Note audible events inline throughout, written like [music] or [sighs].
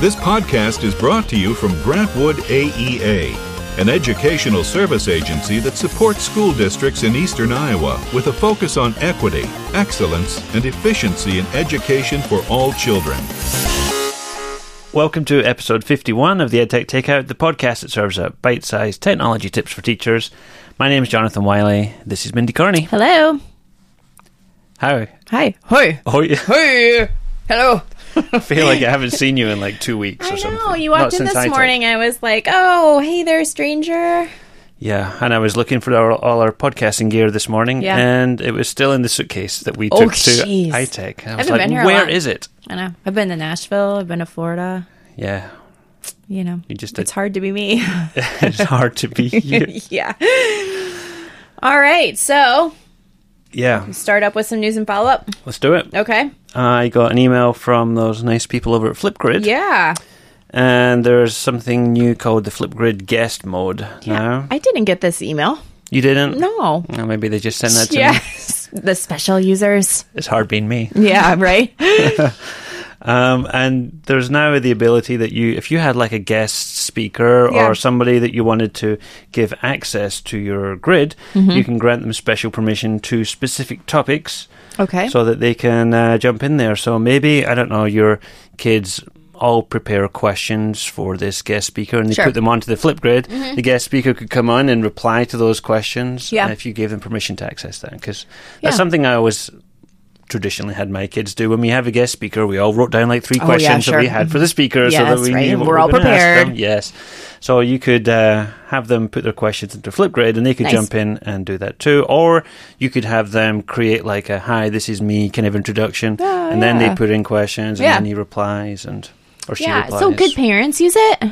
This podcast is brought to you from Grant Wood AEA, an educational service agency that supports school districts in eastern Iowa with a focus on equity, excellence, and efficiency in education for all children. Welcome to episode 51 of the EdTech Takeout, the podcast that serves up bite sized technology tips for teachers. My name is Jonathan Wylie. This is Mindy Cairney. Hello. How? Hi. Hi. Oh, yeah. Hey. Hello. I [laughs] feel like I haven't seen you in like two weeks or I something. know. You Not walked in this high-tech. morning. I was like, oh, hey there, stranger. Yeah, and I was looking for our, all our podcasting gear this morning, Yeah. and it was still in the suitcase that we Oh, took to jeez. ITEC. I was like, been here a lot. is it? I know. I've been to Nashville. I've been to Florida. Yeah, You know, You just it's hard to be me. [laughs] it's hard to be [laughs] you. yeah. All right. So Yeah, start up with some news and follow up. let's do it. Okay. I got an email from those nice people over at Flipgrid. Yeah. And there's something new called the Flipgrid guest mode now. I didn't get this email. You didn't? No. Oh, maybe they just sent that to [laughs] me. Yes. the special users. It's hard being me. Yeah. Right. [laughs] Um, and there's now the ability that you, if you had like a guest speaker Yeah. or somebody that you wanted to give access to your grid, Mm-hmm. you can grant them special permission to specific topics Okay. so that they can uh, jump in there. So maybe, I don't know, your kids all prepare questions for this guest speaker and they Sure. Mm-hmm. put them onto the Flipgrid. The guest speaker could come on and reply to those questions Yeah. if you gave them permission to access that. Because Yeah. that's something I always traditionally had my kids do. When we have a guest speaker, we all wrote down like three Oh, yeah, questions that we had for the speaker so that we right. knew what We're we all were ask prepared. Yes. So you could uh, have them put their questions into Flipgrid and they could Nice. jump in and do that too. Or you could have them create like a hi, this is me kind of introduction. Oh, and then they put in questions and Yeah. then he replies and or she yeah. replies. So good parents use it.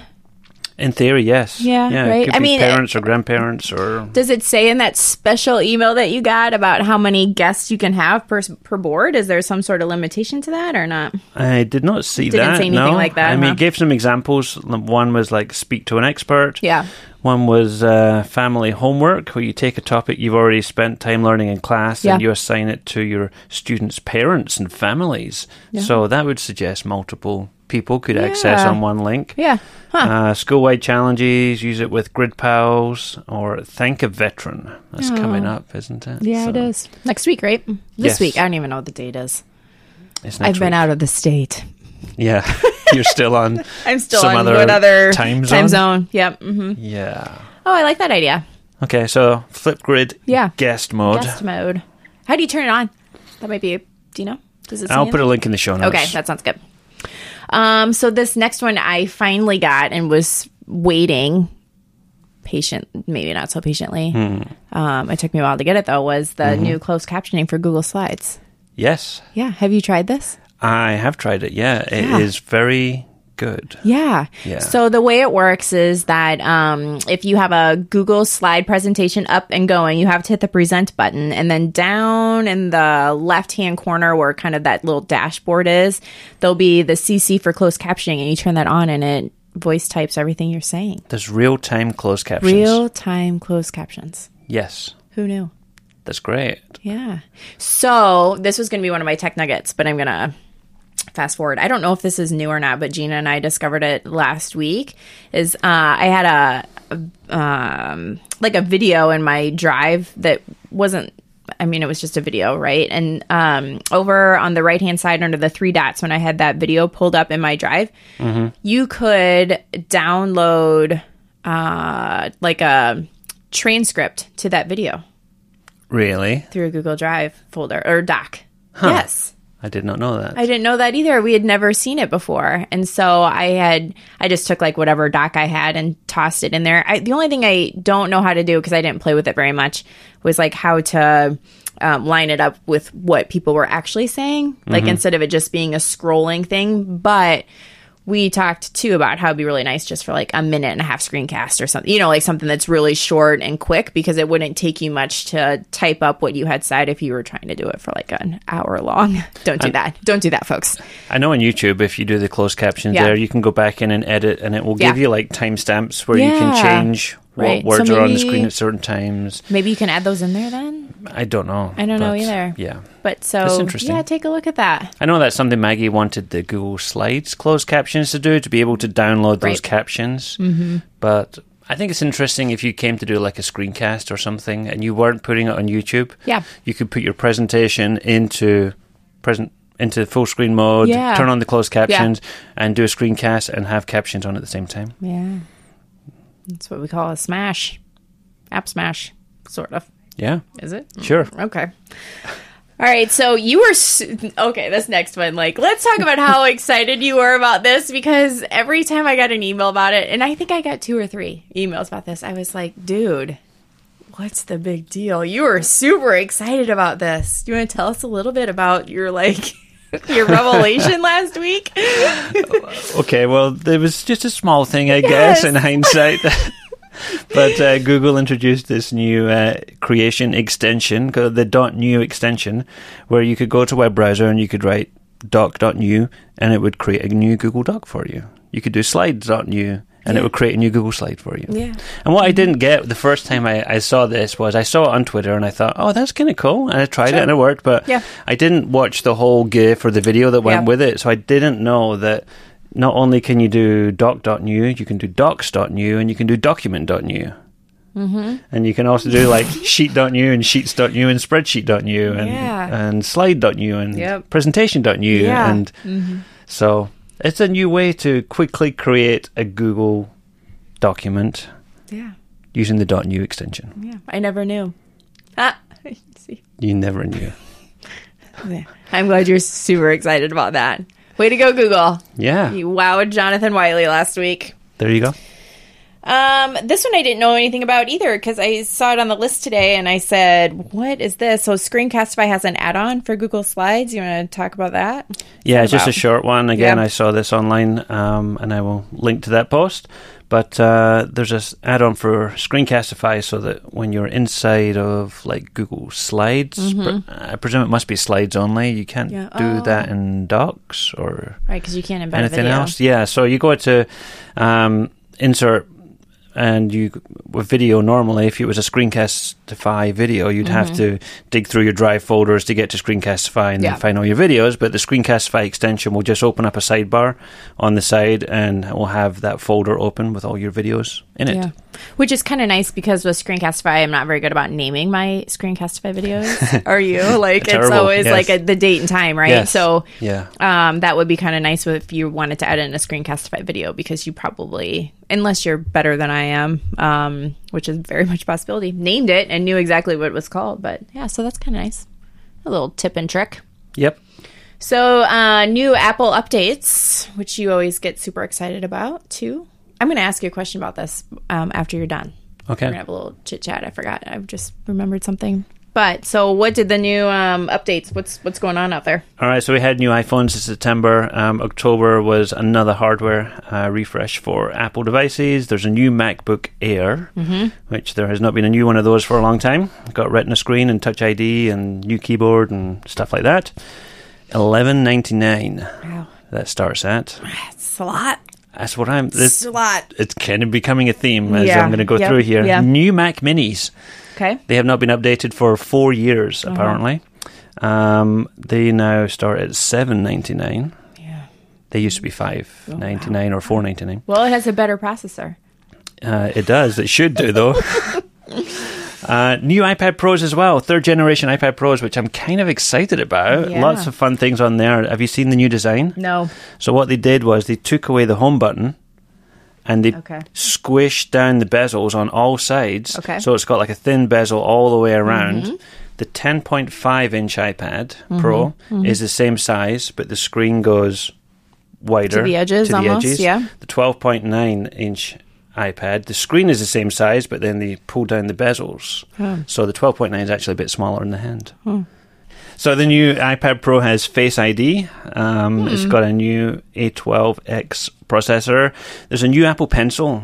In theory, yes. Yeah, yeah it right. I mean, parents or grandparents or Does it say in that special email that you got about how many guests you can have per per board? Is there some sort of limitation to that or not? I did not see Didn't that. say anything no. like that, I mean, huh? it gave some examples. One was like speak to an expert. Yeah. One was uh, family homework, where you take a topic you've already spent time learning in class and you assign it to your students' parents and families. So that would suggest multiple people could access Yeah. on one link. Yeah. Huh. Uh, school-wide challenges, use it with Grid Pals or Thank a Veteran. That's coming up, isn't it? Yeah, So it is. Next week, right? This Yes. week. I don't even know what the date is. It's I've next been out of the state. Yeah, [laughs] you're still on. [laughs] I'm still Some on other what other time Time zone? zone. Yep. hmm Yeah. Oh, I like that idea. Okay, so Flipgrid Yeah. guest mode. Guest mode. How do you turn it on? That might be. Do you know? Does it? I'll put a link in the show notes. Okay, that sounds good. Um, so this next one I finally got and was waiting patient, maybe not so patiently. Hmm. Um, it took me a while to get it though. Was the Mm-hmm. new closed captioning for Google Slides? yes, Yeah, have you tried this? I have tried it. Yeah, it is Yeah. very good. Yeah. Yeah. So the way it works is that um, if you have a Google slide presentation up and going, you have to hit the present button. And then down in the left hand corner where kind of that little dashboard is, there'll be the CC for closed captioning. And you turn that on and it voice types everything you're saying. There's real time closed captions. Real time closed captions. Yes, Who knew? that's great. Yeah. So this was going to be one of my tech nuggets, but I'm going to fast forward. I don't know if this is new or not, but Gina and I discovered it last week. Is uh, I had a, a um, like a video in my drive that wasn't. I mean, it was just a video, right? And um, over on the right hand side, under the three dots, when I had that video pulled up in my drive, you could download uh, like a transcript to that video Really, through a Google Drive folder or doc. Yes. I did not know that. I didn't know that either. We had never seen it before. And so I had, I just took like whatever doc I had and tossed it in there. I, the only thing I don't know how to do, because I didn't play with it very much, was like how to um, line it up with what people were actually saying, like instead of it just being a scrolling thing. But we talked too about how it'd be really nice just for like a minute and a half screencast or something, you know, like something that's really short and quick because it wouldn't take you much to type up what you had said if you were trying to do it for like an hour long. [laughs] Don't do that. Don't do that, folks. I know on YouTube, if you do the closed captions Yeah. there, you can go back in and edit, and it will give Yeah. you like timestamps where you can change Right. What words So are on the screen at certain times. Maybe you can add those in there then. I don't know. I don't know either. Yeah. But so That's interesting. yeah, take a look at that. I know that's something Maggie wanted the Google Slides closed captions to do, to be able to download those captions. Mm-hmm. But I think it's interesting if you came to do like a screencast or something and you weren't putting it on YouTube. Yeah. You could put your presentation into present into full screen mode, Yeah. turn on the closed captions, and do a screencast and have captions on at the same time. Yeah. That's what we call a smash. App smash, sort of. Yeah, Is it? sure. Okay. All right, so you were s okay. This next one, like, let's talk about how [laughs] excited you were about this because every time I got an email about it, and I think I got two or three emails about this, I was like, dude, what's the big deal? You were super excited about this. Do you want to tell us a little bit about your like your revelation last week? [laughs] Okay, well, it was just a small thing, I Yes. guess, in hindsight. [laughs] but uh, Google introduced this new uh, creation extension, called the .new extension, where you could go to a web browser and you could write doc.new and it would create a new Google Doc for you. You could do slides.new and it would create a new Google slide for you. Yeah. And what I didn't get the first time I, I saw this was I saw it on Twitter and I thought, oh, that's kind of cool. And I tried it and it worked, but Yeah. I didn't watch the whole GIF or the video that went Yeah. with it. So I didn't know that not only can you do doc.new, you can do docs.new and you can do document.new. Mm-hmm. And you can also do like [laughs] sheet.new and sheets.new and spreadsheet.new and, Yeah. and slide.new and Yep. presentation.new. Yeah. And so it's a new way to quickly create a Google document Yeah. using the .new extension. Yeah. I never knew. Ah, see. [laughs] You never knew. Yeah. I'm glad you're super excited about that. Way to go, Google. Yeah, You wowed Jonathan Wylie last week. there you go. Um, this one I didn't know anything about either because I saw it on the list today and I said, "What is this?" So Screencastify has an add-on for Google Slides. You want to talk about that? Yeah, it's just a short one. Again, Yeah. I saw this online, um, and I will link to that post. But uh, there's this add-on for Screencastify, so that when you're inside of like Google Slides, pre- I presume it must be Slides only. You can't Mm-hmm. Yeah. do Oh. that in Docs or Right, because you can't embed anything video. else. Yeah, so you go to um, insert and you with video normally if it was a screencastify video you'd have to dig through your drive folders to get to screencastify and Mm-hmm. Yeah. then find all your videos but the screencastify extension will just open up a sidebar on the side and it will have that folder open with all your videos in it Yeah. Which is kind of nice because with Screencastify, I'm not very good about naming my Screencastify videos. [laughs] Are you? Like, it's Terrible, always yes. like a, the date and time, right? Yes. So, yeah um, that would be kind of nice if you wanted to add in a Screencastify video because you probably, unless you're better than I am, um, which is very much a possibility, named it and knew exactly what it was called. But yeah, so that's kind of nice. A little tip and trick. yep So, uh, new Apple updates, which you always get super excited about too. I'm going to ask you a question about this um, after you're done. We're okay gonna have a little chit chat. I forgot. I've just remembered something. But so, what did the new um, updates? What's what's going on out there? All right, so we had new iPhones in September. Um, October was another hardware uh, refresh for Apple devices. There's a new MacBook Air, which there has not been a new one of those for a long time. Got Retina screen and Touch ID and new keyboard and stuff like that. Eleven ninety nine. Wow, That starts at. it's a lot. That's what I'm. It's This a lot. it's kind of becoming a theme as Yeah, I'm going to go yep, through here. yeah. New Mac Minis. Okay. They have not been updated for four years, Uh-huh. apparently. Um, they now start at seven ninety nine. Yeah. They used to be five ninety nine or four ninety nine. Well, it has a better processor. Uh, it does. It should do though. [laughs] uh, new iPad Pros as well, third generation iPad Pros, which I'm kind of excited about. Yeah. Lots of fun things on there. Have you seen the new design? No. So what they did was they took away the home button. And they Okay. squished down the bezels on all sides. Okay. Mm-hmm. So it's got like a thin bezel all the way around. Mm-hmm. The 10.5 inch iPad mm-hmm. Pro mm-hmm. is the same size, but the screen goes wider To the edges, to the almost, edges. yeah. The 12.9 inch iPad, the screen is the same size, but then they pull down the bezels. Hmm. So the 12.9 is actually a bit smaller in the hand. Hmm. So the new iPad Pro has Face ID. Um, It's Hmm. got a new A12X processor. There's a new Apple Pencil,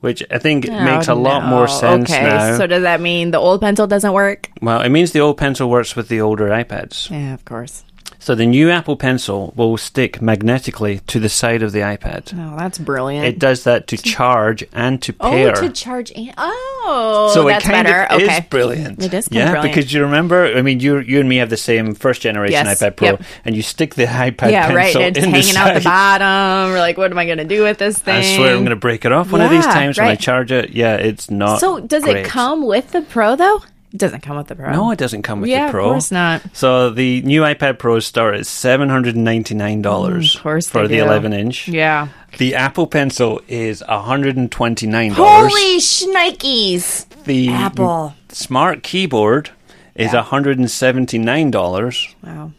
which I think makes a Oh, lot more sense okay. now. So does that mean the old pencil doesn't work? well, it means the old pencil works with the older iPads. Yeah, of course. So the new Apple Pencil will stick magnetically to the side of the iPad. Oh, that's brilliant. It does that to charge and to oh, pair. oh, to charge. And, oh, so that's it kind better. of okay. is brilliant. It is yeah, brilliant. because you remember. I mean, you you and me have the same first generation Yes, iPad Pro, yep. and you stick the iPad yeah, right. Pencil and It's in hanging the out the bottom. We're like, what am I going to do with this thing? I swear I'm going to break it off one of these Yeah, times when I charge it. Yeah, it's not. So, does great. it come with the Pro though? It doesn't come with the Pro. No, it doesn't come with yeah, the Pro. of course not. So the new iPad Pros start at seven hundred and ninety nine dollars Mm, for the do. eleven inch. Yeah. The Apple Pencil is hundred and twenty nine dollars. Holy shnikes! the Apple. Smart Keyboard is Yeah. hundred and seventy nine dollars. Wow.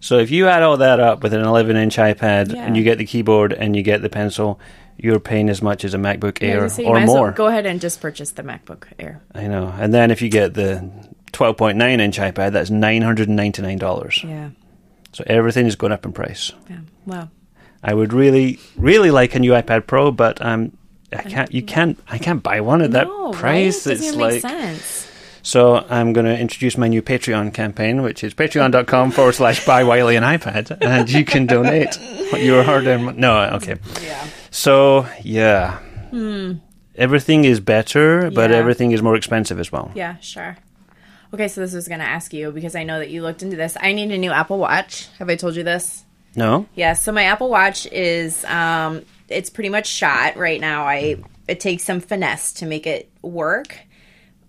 So if you add all that up with an eleven inch iPad Yeah. and you get the keyboard and you get the pencil, you're paying as much as a MacBook Yeah, Air so you or as well more. Go ahead and just purchase the MacBook Air. I know. And then if you get the twelve point nine inch iPad, that's nine hundred and ninety nine dollars. Yeah. So everything is going up in price. Yeah. Wow. I would really, really like a new iPad Pro, but um, I can't. You can't. I can't buy one at that no, price. Right? It's Doesn't like sense. so. I'm going to introduce my new Patreon campaign, which is patreon.com forward slash buy Wylie an iPad, and you can donate [laughs] your hard-earned. No, okay. Yeah. So yeah, everything is better, but Yeah. everything is more expensive as well. Yeah, sure. Okay, so this was going to ask you because I know that you looked into this. I need a new Apple Watch. Have I told you this? No, Yeah, so my Apple Watch is um it's pretty much shot right now. I it takes some finesse to make it work.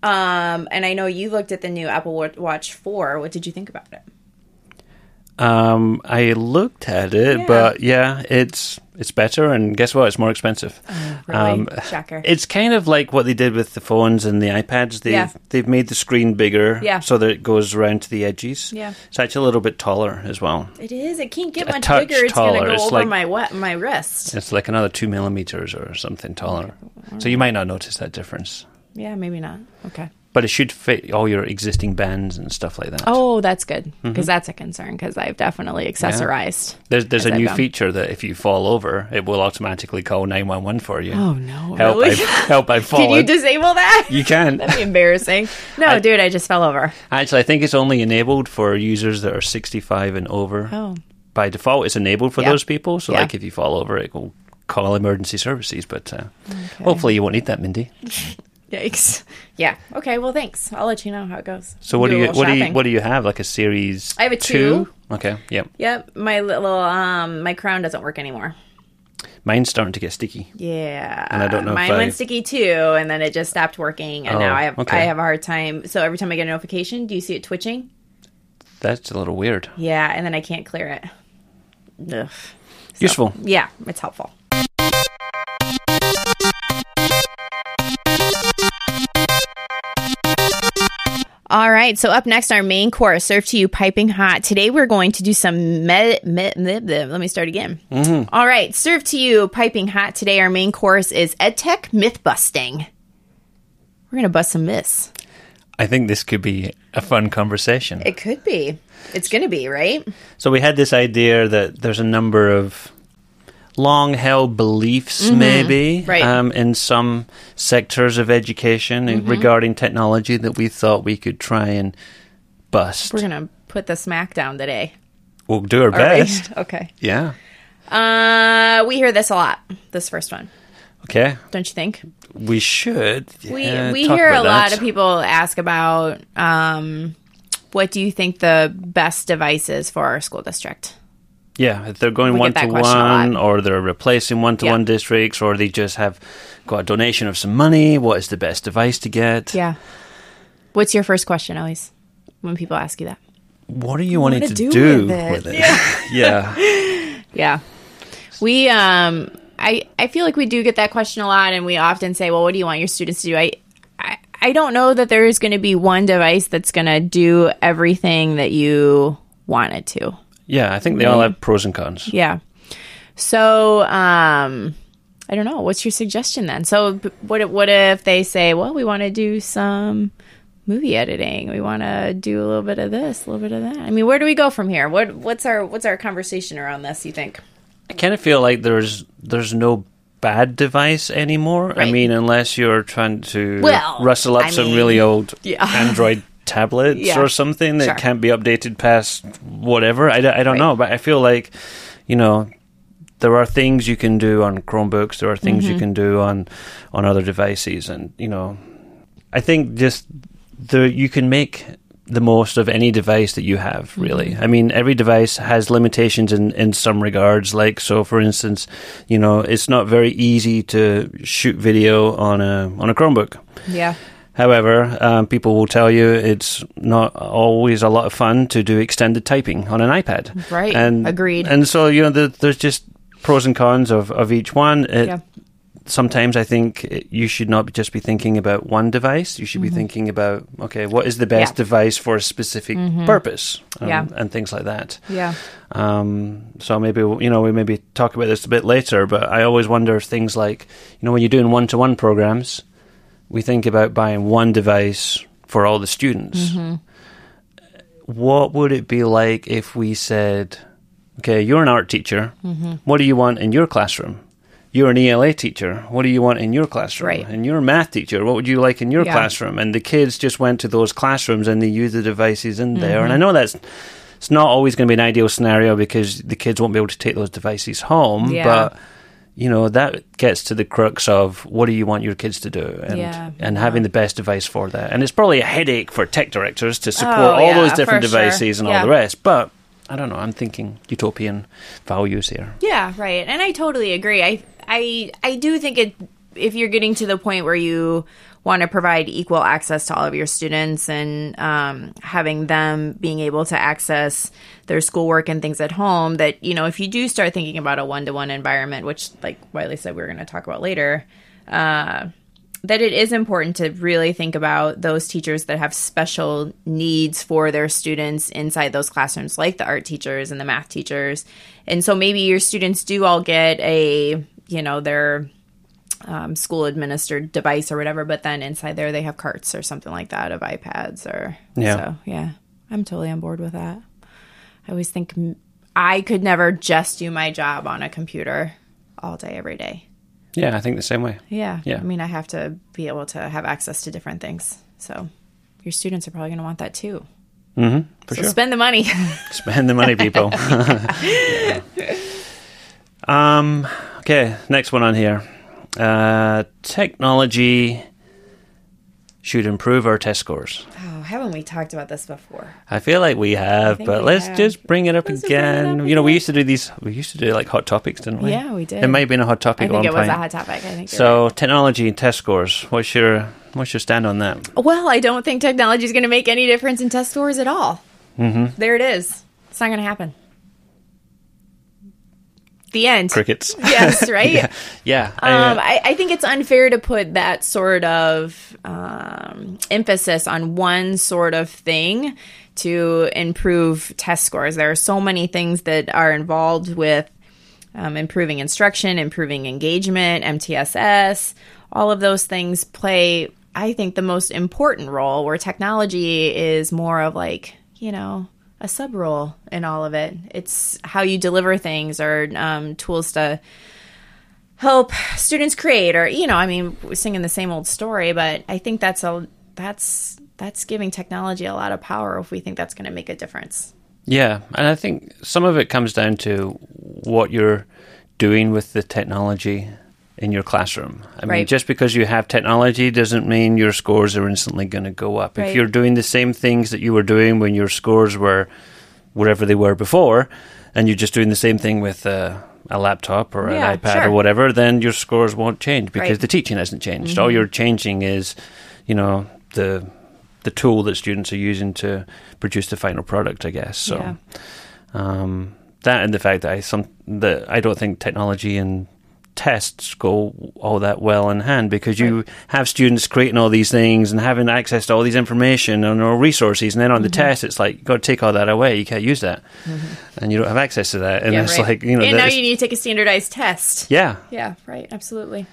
Um and I know you looked at the new Apple Watch 4. What did you think about it? Um, I looked at it, Yeah. but yeah, it's it's better, and guess what? It's more expensive. Really? Shocker. It's kind of like what they did with the phones and the iPads. They've Yeah. they've made the screen bigger, Yeah. so that it goes around to the edges. Yeah. It's actually a little bit taller as well. It is. It can't get A much bigger. It's going to go It's over like- my my wrist. It's like another two millimeters or something taller. So you might not notice that difference, Yeah, maybe not. Okay. But it should fit all your existing bands and stuff like that. Oh, that's good because Mm-hmm. that's a concern because I've definitely accessorized. There's there's as a I've new gone. feature that if you fall over, it will automatically call nine one one for you. Oh no! help! really? I've, help! I've [laughs] Can you disable that? You can. [laughs] That'd be embarrassing. No, I- dude, I just fell over. Actually, I think it's only enabled for users that are 65 and over. Oh. By default, it's enabled for Yeah. those people. So, Yeah. like, if you fall over, it will call emergency services. But uh, hopefully, you won't need that, Mindy. [laughs] Yikes. Yeah. Okay. Well, thanks. I'll let you know how it goes. So, what do a you little what do you what do you have? Like a series? I have a two. Okay, yep. Yep. My little um, my crown doesn't work anymore. Mine's starting to get sticky. Yeah. And I don't know if Mine I- went sticky too, and then it just stopped working, and Oh, now I have okay. I have a hard time. So every time I get a notification, do you see it twitching? That's a little weird. Yeah, and then I can't clear it. Ugh. Useful. Yeah, it's helpful. All right, so up next, our main course served to you piping hot. Today, we're going to do some let me start again. Mm-hmm. All right, served to you piping hot. Today, our main course is EdTech myth busting. We're going to bust some myths. I think this could be a fun conversation. It could be. It's going to be, right? So we had this idea that there's a number of long-held beliefs, maybe, Mm-hmm. Right. um, in some sectors of education Mm-hmm. regarding technology that we thought we could try and bust. We're going to put the smack down today. we'll do our All right. best. [laughs] Okay. Yeah. Uh, we hear this a lot. This first one, Okay. don't you think? We should. We uh, we talk hear a about lot of people ask about um, what do you think the best device is for our school district? Yeah, if they're going We one to one, or they're replacing one to one districts, or they just have got a donation of some money. What is the best device to get? Yeah. What's your first question always when people ask you that? What are you wanting to to do do, with it? with it? Yeah. [laughs] [laughs] Yeah. We um I I feel like we do get that question a lot and we often say, "Well, what do you want your students to do?" I I, I don't know that there is going to be one device that's going to do everything that you want it to. Yeah, I think they all have pros and cons. Yeah. So, um, I don't know. What's your suggestion then? So, b- what if, what if they say, "Well, we want to do some movie editing. We want to do a little bit of this, a little bit of that." I mean, where do we go from here? What what's our what's our conversation around this? You think? I kind of feel like there's there's no bad device anymore. I mean, unless you're trying to Well, rustle up I some mean, really old yeah. Android [laughs] tablets Yeah. or something that Sure. can't be updated past whatever. I, don't- I don't Right. know, but I feel like, you know, there are things you can do on Chromebooks. There are things Mm-hmm. you can do on on other devices, and you know, I think just the you can make the most of any device that you have. Really, I mean, every device has limitations in in some regards. Like, so for instance, you know, it's not very easy to shoot video on a on a Chromebook. Yeah. However, um, people will tell you it's not always a lot of fun to do extended typing on an iPad. Right. And Agreed. And so you know, the, there's just pros and cons of, of each one. It, Yeah. Sometimes I think it- you should not just be thinking about one device. You should be thinking about okay, what is the best Mm-hmm. Yeah. device for a specific purpose, um, Yeah. and things like that. Yeah. Um, so maybe you know we maybe talk about this a bit later, but I always wonder if things like you know when you're doing one to one programs, we think about buying one device for all the students. Mm-hmm. What would it be like if we said, okay, you're an art teacher. Mm-hmm. What do you want in your classroom? You're an ELA teacher. What do you want in your classroom? Right. And you're a math teacher. What would you like in your Yeah. classroom? And the kids just went to those classrooms and they used the devices in there. And I mm-hmm. know that's it's not always going to be an ideal scenario because the kids won't be able to take those devices home. Yeah. But you know that gets to the crux of what do you want your kids to do, and Yeah, and yeah. having the best device for that. And it's probably a headache for tech directors to support Oh, all yeah, those different for sure. devices and all the rest. But I don't know. I'm thinking utopian values here. Yeah, right. And I totally agree. I I I do think it if you're getting to the point where you want to provide equal access to all of your students and um, having them being able to access their schoolwork and things at home that you know if you do start thinking about a one-to-one environment which like Wylie said we are going to talk about later uh, that it is important to really think about those teachers that have special needs for their students inside those classrooms, like the art teachers and the math teachers. And so maybe your students do all get a, you know, their um, school administered device or whatever, but then inside there they have carts or something like that of iPads or, Yeah. so yeah, I'm totally on board with that. I always think I could never just do my job on a computer all day, every day. Yeah, I think the same way. Yeah. Yeah. I mean, I have to be able to have access to different things. So your students are probably going to want that too. Mm hmm For so sure. spend the money. [laughs] [laughs] Spend the money, people. Yeah. [laughs] Um. Okay. Next one on here. Uh, technology should improve our test scores. oh, haven't we talked about this before? I feel like we have, but we let's have. just bring it up Let's bring it again. up you know, we used to do these. We used to do like hot topics, didn't we? Yeah, we did. It might have been a hot topic I think it was point. a hot topic. I think. so technology and test scores. What's your what's your stand on that? well, I don't think technology is going to make any difference in test scores at all. Mm-hmm. There it is. It's not going to happen. The end. Crickets. [laughs] Yes, [laughs] right. yeah. Yeah. I, uh, Um, I, I think it's unfair to put that sort of um, emphasis on one sort of thing to improve test scores. There are so many things that are involved with um, improving instruction, improving engagement, MTSS. All of those things play, I think, the most important role, where technology is more of like, you know, a sub role in all of it. It's how you deliver things or um, tools to help students create or you know i mean we're singing the same old story but i think that's a that's that's giving technology a lot of power if we think that's going to make a difference Yeah, and I think some of it comes down to what you're doing with the technology in your classroom. I mean, Right. just because you have technology doesn't mean your scores are instantly going to go up. If you're doing the same things that you were doing when your scores were wherever they were before, and you're just doing the same thing with uh, a laptop or Yeah, an iPad sure. or whatever, then your scores won't change because Right. Mm-hmm. the teaching hasn't changed. All you're changing is, you know, the the tool that students are using to produce the final product, I guess. So Yeah. um, that and the fact that I some that I don't think technology and tests go all that well in hand because you have students creating all these things and having access to all these information and all resources, and then on the Mm-hmm. test, it's like you got to take all that away. You can't use that, and you don't have access to that, and Yeah, it's right. like you know, and now you need to take a standardized test yeah. yeah right absolutely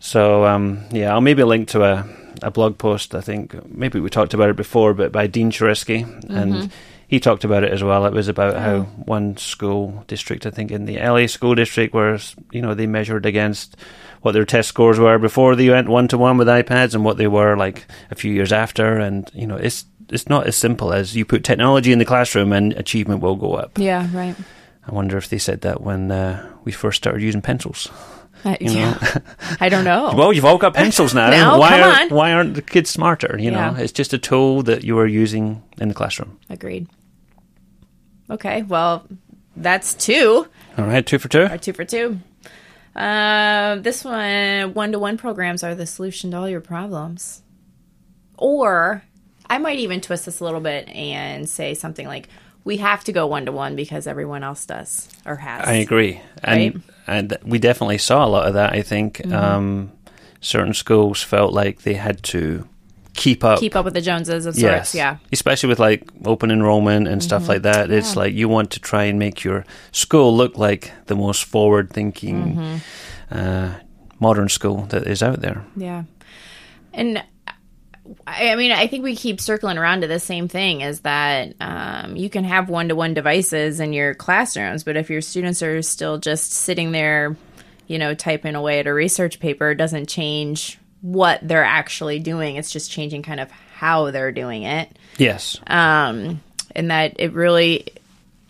So um, yeah, I'll maybe link to a, a blog post. I think maybe we talked about it before, but by Dean Shareski, and he talked about it as well. It was about how one school district, I think in the LA school district, where you know they measured against what their test scores were before they went one to one with iPads and what they were like a few years after, and you know it's it's not as simple as you put technology in the classroom and achievement will go up. Yeah, right. I wonder if they said that when uh, we first started using pencils. Uh, You know? yeah. [laughs] I don't know. Well, you've all got pencils now. [laughs] Now, why on. why aren't the kids smarter? You know, it's just a tool that you are using in the classroom. Agreed. Okay, well, that's two. All right, two for two. Or two for two. Uh, this one, one to one programs are the solution to all your problems. Or I might even twist this a little bit and say something like, we have to go one to one because everyone else does or has. I agree, and and we definitely saw a lot of that. I think Mm-hmm. um, certain schools felt like they had to keep up. Keep up with the Joneses of Yes, sorts. Yeah. Especially with like open enrollment and Mm-hmm. stuff like that. It's like you want to try and make your school look like the most forward-thinking, Mm-hmm. uh, modern school that is out there. Yeah. And I I mean, I think we keep circling around to the same thing is that um, you can have one to one devices in your classrooms, but if your students are still just sitting there, you know, typing away at a research paper, doesn't change what they're actually doing. It's just changing kind of how they're doing it. Yes. Um, and that it really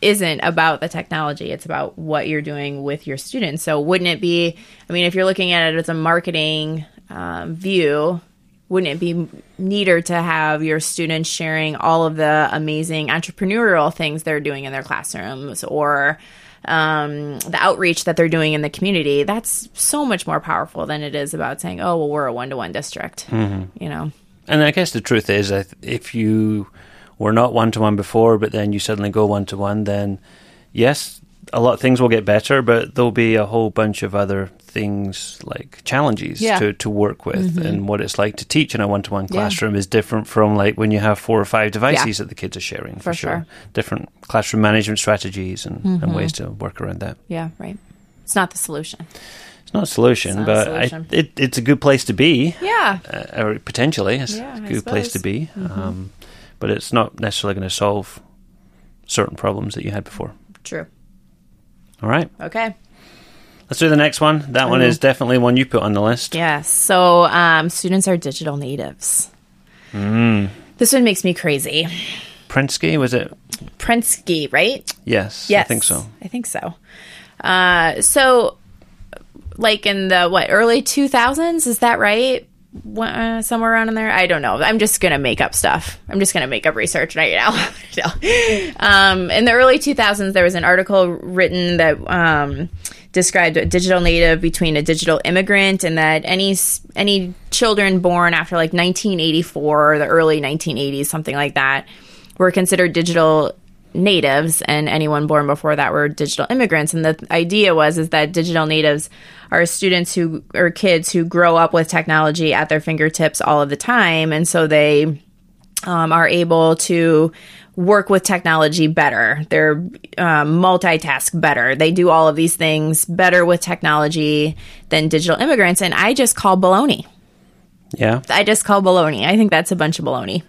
isn't about the technology it's about what you're doing with your students so wouldn't it be i mean if you're looking at it as a marketing um, view wouldn't it be neater to have your students sharing all of the amazing entrepreneurial things they're doing in their classrooms or um, the outreach that they're doing in the community that's so much more powerful than it is about saying oh well we're a one-to-one district you know? And I guess the truth is, if you were not one to one before, but then you suddenly go one to one, then yes, a lot of things will get better, but there'll be a whole bunch of other things like challenges Yeah. to, to work with. And what it's like to teach in a one to one Yeah. classroom is different from like when you have four or five devices that the kids are sharing, for, For sure. sure. Different classroom management strategies and, and ways to work around that. yeah right it's not the solution It's not a solution, not a but solution. I, it, it's a good place to be. yeah uh, or potentially it's Yeah, a good place to suppose. Mm-hmm. be. Um, but it's not necessarily going to solve certain problems that you had before. True. All right, Okay. let's do the next one. That one is definitely one you put on the list. Yes. So um, students are digital natives. This one makes me crazy. Prinsky, was it? Prensky, right? Yes, Yes. I think so. I think so. Uh, so, like in the what early two thousands, is that right? Uh, somewhere around in there, I don't know. I'm just gonna make up stuff. I'm just gonna make up research right now. [laughs] No. um, in the early 2000s, there was an article written that um, described a digital native between a digital immigrant, and that any any children born after like 1984 or the early 1980s, something like that, were considered digital natives and anyone born before that were digital immigrants. And the idea was is that digital natives are students who or kids who grow up with technology at their fingertips all of the time. And so they um, are able to work with technology better. They're um, multitask better. They do all of these things better with technology than digital immigrants. And i just call baloney. Yeah, i just call baloney. I think that's a bunch of baloney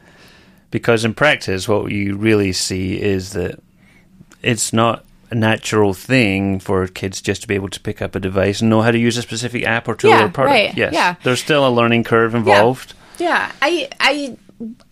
because in practice, what you really see is that it's not a natural thing for kids just to be able to pick up a device and know how to use a specific app or tool Yeah, or product. right, Yes, yeah. there's still a learning curve involved. Yeah, I, I,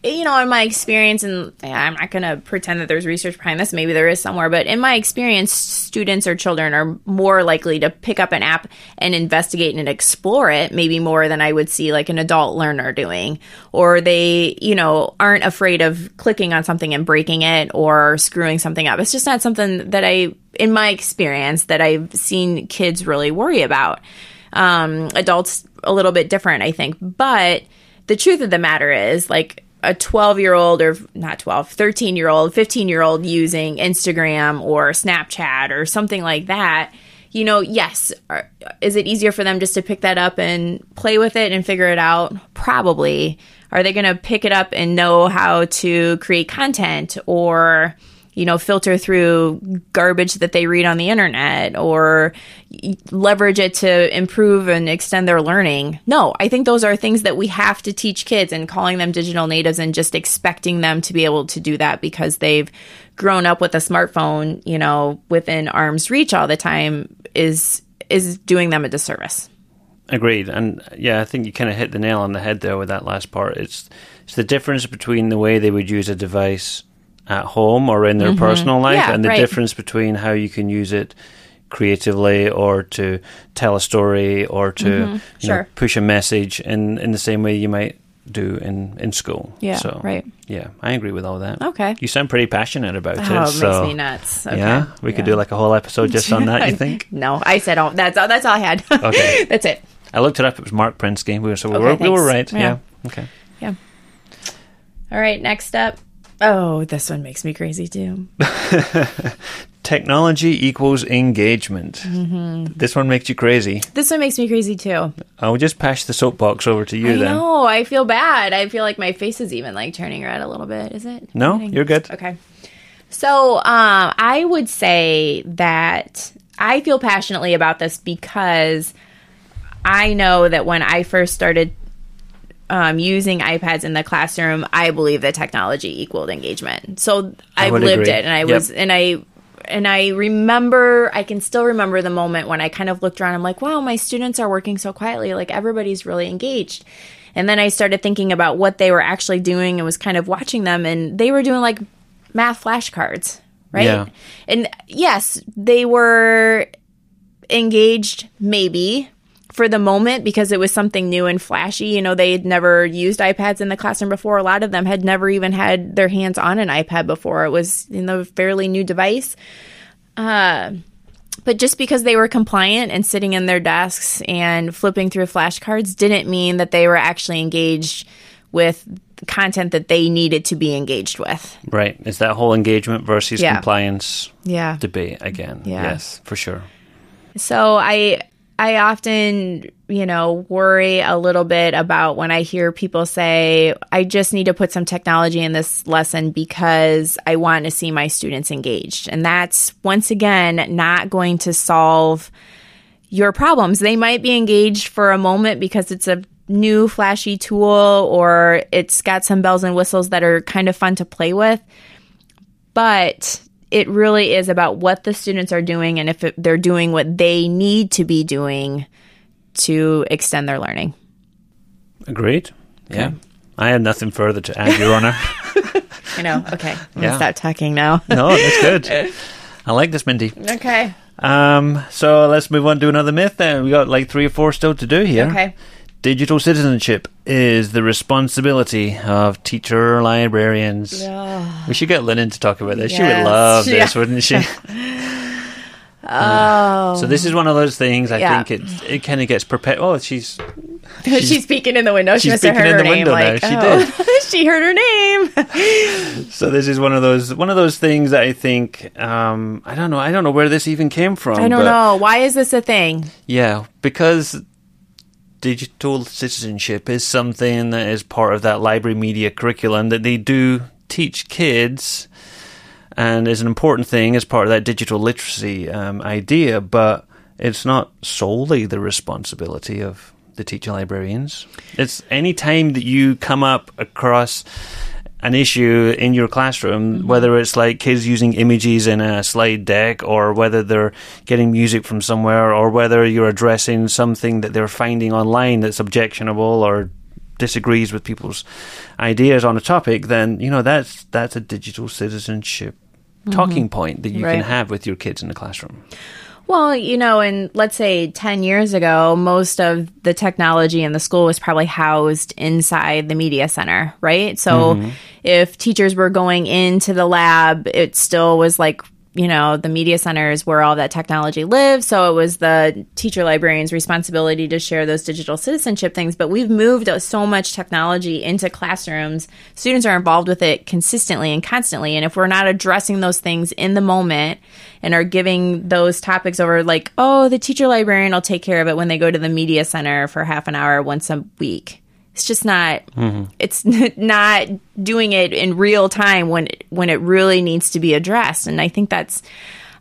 you know, in my experience, and I'm not going to pretend that there's research behind this. Maybe there is somewhere, but in my experience, students or children are more likely to pick up an app and investigate and explore it, maybe more than I would see like an adult learner doing. Or they, you know, aren't afraid of clicking on something and breaking it or screwing something up. It's just not something that I, in my experience, that I've seen kids really worry about. Um, adults a little bit different, I think, but the truth of the matter is like a 12 year old or not 12 13 year old 15 year old using instagram or snapchat or something like that you know yes are, is it easier for them just to pick that up and play with it and figure it out? Probably. Are they going to pick it up and know how to create content or you know, filter through garbage that they read on the internet or leverage it to improve and extend their learning. No, I think those are things that we have to teach kids and calling them digital natives and just expecting them to be able to do that because they've grown up with a smartphone, you know, within arm's reach all the time is is doing them a disservice. Agreed, and yeah, I think you kind of hit the nail on the head there with that last part. It's it's the difference between the way they would use a device at home or in their personal life, Mm-hmm. Yeah, and the right. difference between how you can use it creatively or to tell a story or to Mm-hmm. Sure. push a message in in the same way you might do in in school. Yeah, so, right. Yeah, I agree with all that. Okay. you sound pretty passionate about Oh, it. it so, makes me nuts. Okay. Yeah, we could do like a whole episode just on that. You [laughs] think? No, I said all. That's all. That's all I had. Okay. [laughs] that's it. I looked it up. It was Marc. We were, so we, were, we were right. Yeah. yeah. Okay. Yeah. All right. Next up. Oh, this one makes me crazy too. [laughs] Technology equals engagement. Mm-hmm. This one makes you crazy. This one makes me crazy too. I'll just pass the soapbox over to you I then. know. I feel bad. I feel like my face is even like turning red a little bit. Is it? No, Turning- you're good. Okay. So um, I would say that I feel passionately about this because I know that when I first started um, using iPads in the classroom, I believe that technology equaled engagement. So I've would lived agree. it, and I Yep. was, and I. And I remember, I can still remember the moment when I kind of looked around. I'm like, wow, my students are working so quietly. Like everybody's really engaged. And then I started thinking about what they were actually doing and was kind of watching them. And they were doing like math flashcards, right? Yeah. And yes, they were engaged maybe for the moment because it was something new and flashy. You know, they had never used iPads in the classroom before. A lot of them had never even had their hands on an iPad before. It was, you know, a fairly new device. Uh, but just because they were compliant and sitting in their desks and flipping through flashcards didn't mean that they were actually engaged with content that they needed to be engaged with. Right. It's that whole engagement versus Yeah. compliance Yeah. debate again. Yeah. Yes, for sure. So I I often, you know, worry a little bit about when I hear people say, I just need to put some technology in this lesson because I want to see my students engaged. And that's once again not going to solve your problems. They might be engaged for a moment because it's a new flashy tool or it's got some bells and whistles that are kind of fun to play with. But it really is about what the students are doing and if it, they're doing what they need to be doing to extend their learning. Agreed. Yeah. I have nothing further to add, Your Honor. [laughs] I know. Okay. I'm Yeah. going to stop talking now. no, that's good. [laughs] I like this, Mindy. okay. Um, so let's move on to another myth then. We got like three or four still to do here. Okay. Digital citizenship is the responsibility of teacher librarians. We should get Lynn to talk about this. She would Yes. love this, Yeah. wouldn't she? Oh. [laughs] So this is one of those things. I Yeah. think it it kind of gets perpet. Oh, [laughs] she's she's, peeking in the window. She she's must have peeking heard in her the name. window now. Like, She oh. [laughs] she heard her name. so this is one of those one of those things that I think um, I don't know. I don't know where this even came from. I don't know. Why is this a thing? Yeah, because digital citizenship is something that is part of that library media curriculum that they do teach kids and is an important thing as part of that digital literacy um, idea, but it's not solely the responsibility of the teacher librarians. It's any time that you come up across an issue in your classroom, mm-hmm. whether it's like kids using images in a slide deck, or whether they're getting music from somewhere, or whether you're addressing something that they're finding online that's objectionable or disagrees with people's ideas on a topic, then you know that's that's a digital citizenship mm-hmm. talking point that you can have with your kids in the classroom. Well, you know, and let's say 10 years ago, most of the technology in the school was probably housed inside the media center, right? So mm-hmm. if teachers were going into the lab, it still was like, you know, the media center is where all that technology lives. So it was the teacher librarian's responsibility to share those digital citizenship things. But we've moved so much technology into classrooms. Students are involved with it consistently and constantly. And if we're not addressing those things in the moment and are giving those topics over, like, oh, the teacher librarian will take care of it when they go to the media center for half an hour once a week. It's just not. Mm-hmm. It's [laughs] not doing it in real time when when it really needs to be addressed. And I think that's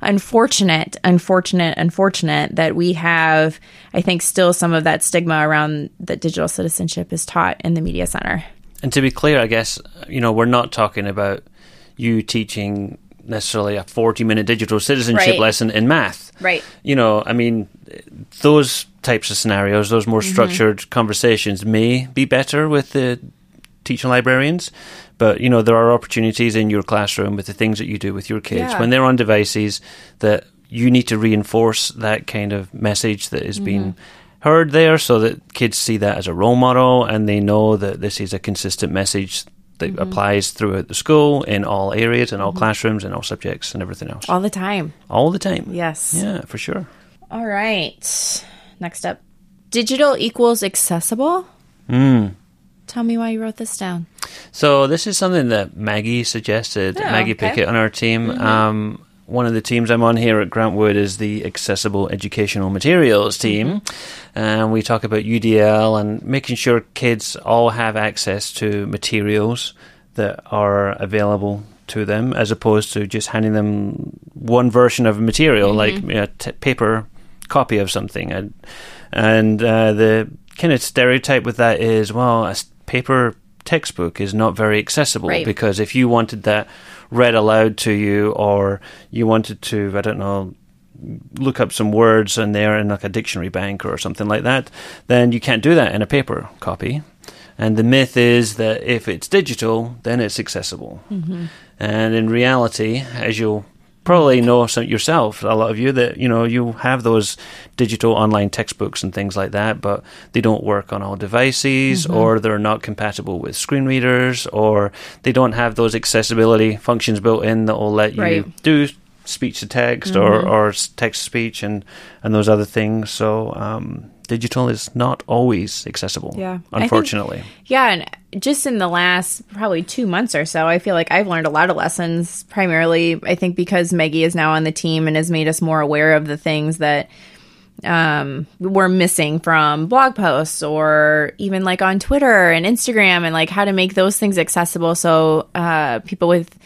unfortunate, unfortunate, unfortunate that we have. I think still some of that stigma around that digital citizenship is taught in the media center. And to be clear, I guess, you know, we're not talking about you teaching necessarily a 40 minute digital citizenship Right. lesson in math. Right. You know, I mean, those types of scenarios, those more Mm-hmm. structured conversations may be better with the teaching librarians. But, you know, there are opportunities in your classroom with the things that you do with your kids Yeah. when they're on devices that you need to reinforce that kind of message that is being mm-hmm. heard there so that kids see that as a role model and they know that this is a consistent message that mm-hmm. applies throughout the school in all areas in all mm-hmm. classrooms in all subjects and everything else All the time. all the time Yes. yeah for sure All right. Next up, digital equals accessible. mm. Tell me why you wrote this down. So this is something that Maggie suggested. Oh, Maggie okay. Pickett on our team. Um, one of the teams I'm on here at Grant Wood is the Accessible Educational Materials team, and we talk about UDL and making sure kids all have access to materials that are available to them, as opposed to just handing them one version of a material, like you know, t- paper copy of something. And, and uh, the kind of stereotype with that is, well, a paper textbook is not very accessible Right. because if you wanted that read aloud to you or you wanted to, I don't know, look up some words in there in like a dictionary bank or something like that, then you can't do that in a paper copy. And the myth is that if it's digital, then it's accessible. And in reality, as you'll probably know some yourself, a lot of you, that you know you have those digital online textbooks and things like that, but they don't work on all devices, or they're not compatible with screen readers, or they don't have those accessibility functions built in that will let you Right. do speech to text or, or text to speech and, and those other things. So um, digital is not always accessible, Yeah. I think- unfortunately. Yeah, and just in the last probably two months or so, I feel like I've learned a lot of lessons. Primarily, I think because Maggie is now on the team and has made us more aware of the things that um, we're missing from blog posts or even like on Twitter and Instagram, and like how to make those things accessible so uh, people with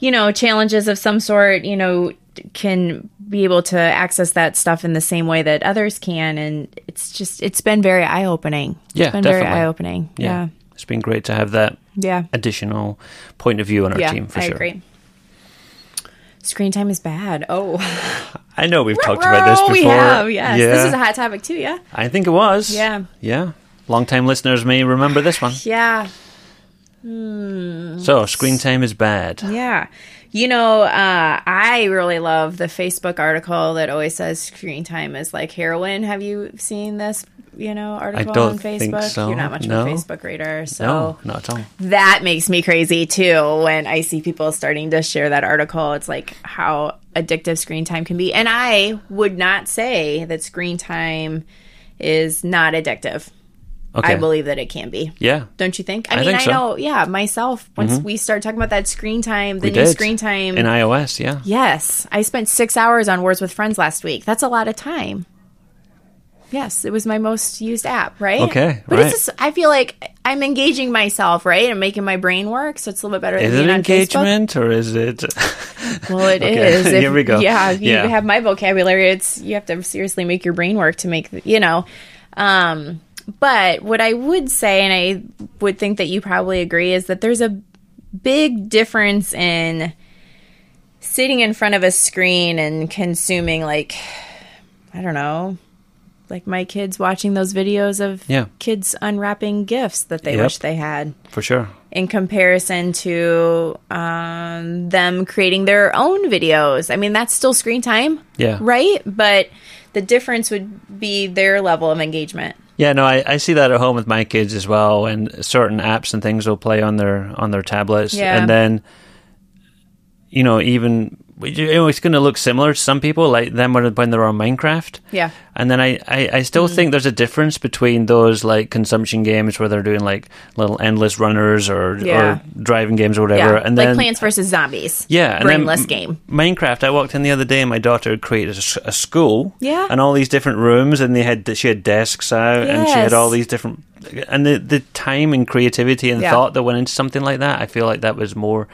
you know challenges of some sort, you know, can be able to access that stuff in the same way that others can and it's just it's been very eye opening. Yeah, it's been very definitely. eye opening. Yeah. It's been great to have that Yeah. additional point of view on our Yeah. team for I sure. agree. Screen time is bad. Oh, [laughs] I know we've talked about this before. We have, yes. Yeah. This is a hot topic too, yeah? I think it was. Yeah. Yeah. Long time listeners may remember this one. [sighs] Yeah. Hmm. So, screen time is bad. Yeah. You know, uh, I really love the Facebook article that always says screen time is like heroin. Have you seen this, you know, article don't on think Facebook? so. You're not much No. of a Facebook reader, so No, not at all. that makes me crazy too when I see people starting to share that article. It's like how addictive screen time can be. And I would not say that screen time is not addictive. Okay. I believe that it can be. Yeah. Don't you think? I, I mean, think I so. know, yeah, myself, once we start talking about that screen time, the We new did. screen time. In iOS, yeah. yes. I spent six hours on Words with Friends last week. That's a lot of time. Yes, it was my most used app, right? Okay, But right. it's just, I feel like I'm engaging myself, right? And making my brain work, so it's a little bit better Is than it being on Facebook. engagement or is it. [laughs] Well, it [laughs] Okay, is. If- here we go. Yeah, if you Yeah. have my vocabulary. It's you have to seriously make your brain work to make the- you know. Um, but what I would say, and I would think that you probably agree, is that there's a big difference in sitting in front of a screen and consuming like I don't know. Like my kids watching those videos of Yeah. kids unwrapping gifts that they Yep. wish they had For sure. in comparison to um, them creating their own videos. I mean, that's still screen time, Yeah. right? But the difference would be their level of engagement. Yeah, no, I, I see that at home with my kids as well, and certain apps and things will play on their on their tablets, Yeah. and then you know even it's going to look similar to some people, like them when when they're on Minecraft. Yeah. And then I, I, I still Mm. think there's a difference between those like consumption games where they're doing like little endless runners or Yeah. or driving games or whatever, Yeah, and like then Plants vs Zombies. yeah, and brainless M- game. Minecraft. I walked in the other day, and my daughter created a school. Yeah. and all these different rooms, and they had she had desks out, and she had all these different and the the time and creativity and Yeah. thought that went into something like that. I feel like that was more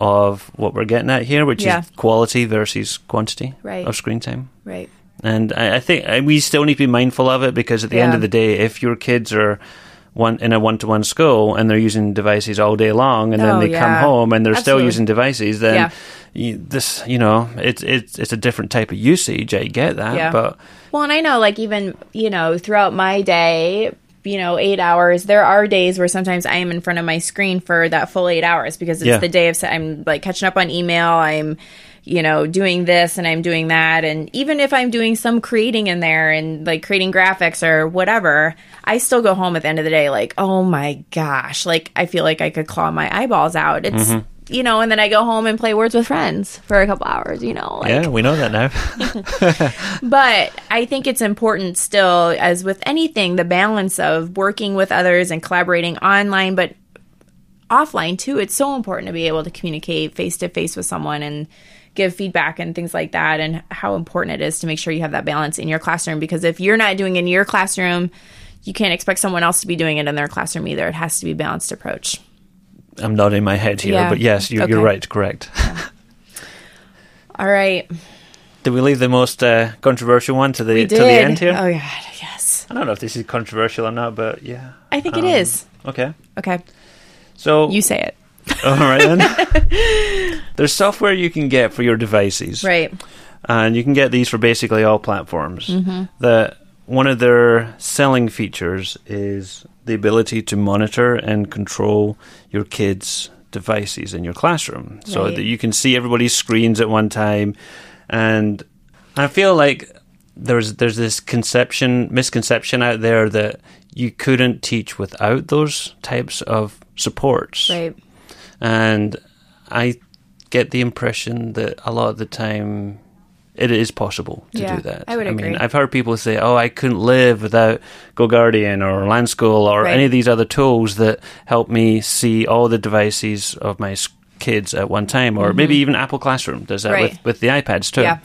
of what we're getting at here, which Yeah. is quality versus quantity Right. of screen time. Right. And I, I think we still need to be mindful of it because at the end of the day, if your kids are one in a one-to-one school and they're using devices all day long, and then Oh, they come home and they're still using devices, then Yeah. you, this, you know, it's it's it's a different type of usage. I get that, Yeah. but Well, and I know, like, even, you know, throughout my day, you know, eight hours, there are days where sometimes I am in front of my screen for that full eight hours because it's Yeah. the day of, I'm like catching up on email. I'm, you know, doing this and I'm doing that. And even if I'm doing some creating in there and like creating graphics or whatever, I still go home at the end of the day like, oh my gosh, like I feel like I could claw my eyeballs out. It's, Mm-hmm. You know, and then I go home and play Words with Friends for a couple hours, you know. Like, yeah, we know that now. [laughs] [laughs] but I think it's important still, as with anything, the balance of working with others and collaborating online, but offline too. It's so important to be able to communicate face to face with someone and give feedback and things like that, and how important it is to make sure you have that balance in your classroom. Because if you're not doing it in your classroom, you can't expect someone else to be doing it in their classroom either. It has to be a balanced approach. I'm nodding my head here, Yeah. but yes, you're, you're Okay. right, correct. [laughs] All right, Did we leave the most uh, controversial one to the to the end here? Oh God, yes. I don't know if this is controversial or not, but yeah. I think it Um, is. Okay. Okay, So you say it. [laughs] all right then. [laughs] There's software you can get for your devices, Right. and you can get these for basically all platforms. Mm-hmm. The one of their selling features is the ability to monitor and control your kids' devices in your classroom, so Right. that you can see everybody's screens at one time. And I feel like there's there's this conception misconception out there that you couldn't teach without those types of supports Right. and I get the impression that a lot of the time it is possible to Yeah, do that. I would mean, agree. I've heard people say, "Oh, I couldn't live without GoGuardian or LanSchool or Right. any of these other tools that help me see all the devices of my kids at one time." Or maybe even Apple Classroom does that Mm-hmm. Right. with, with the iPads too. Yeah.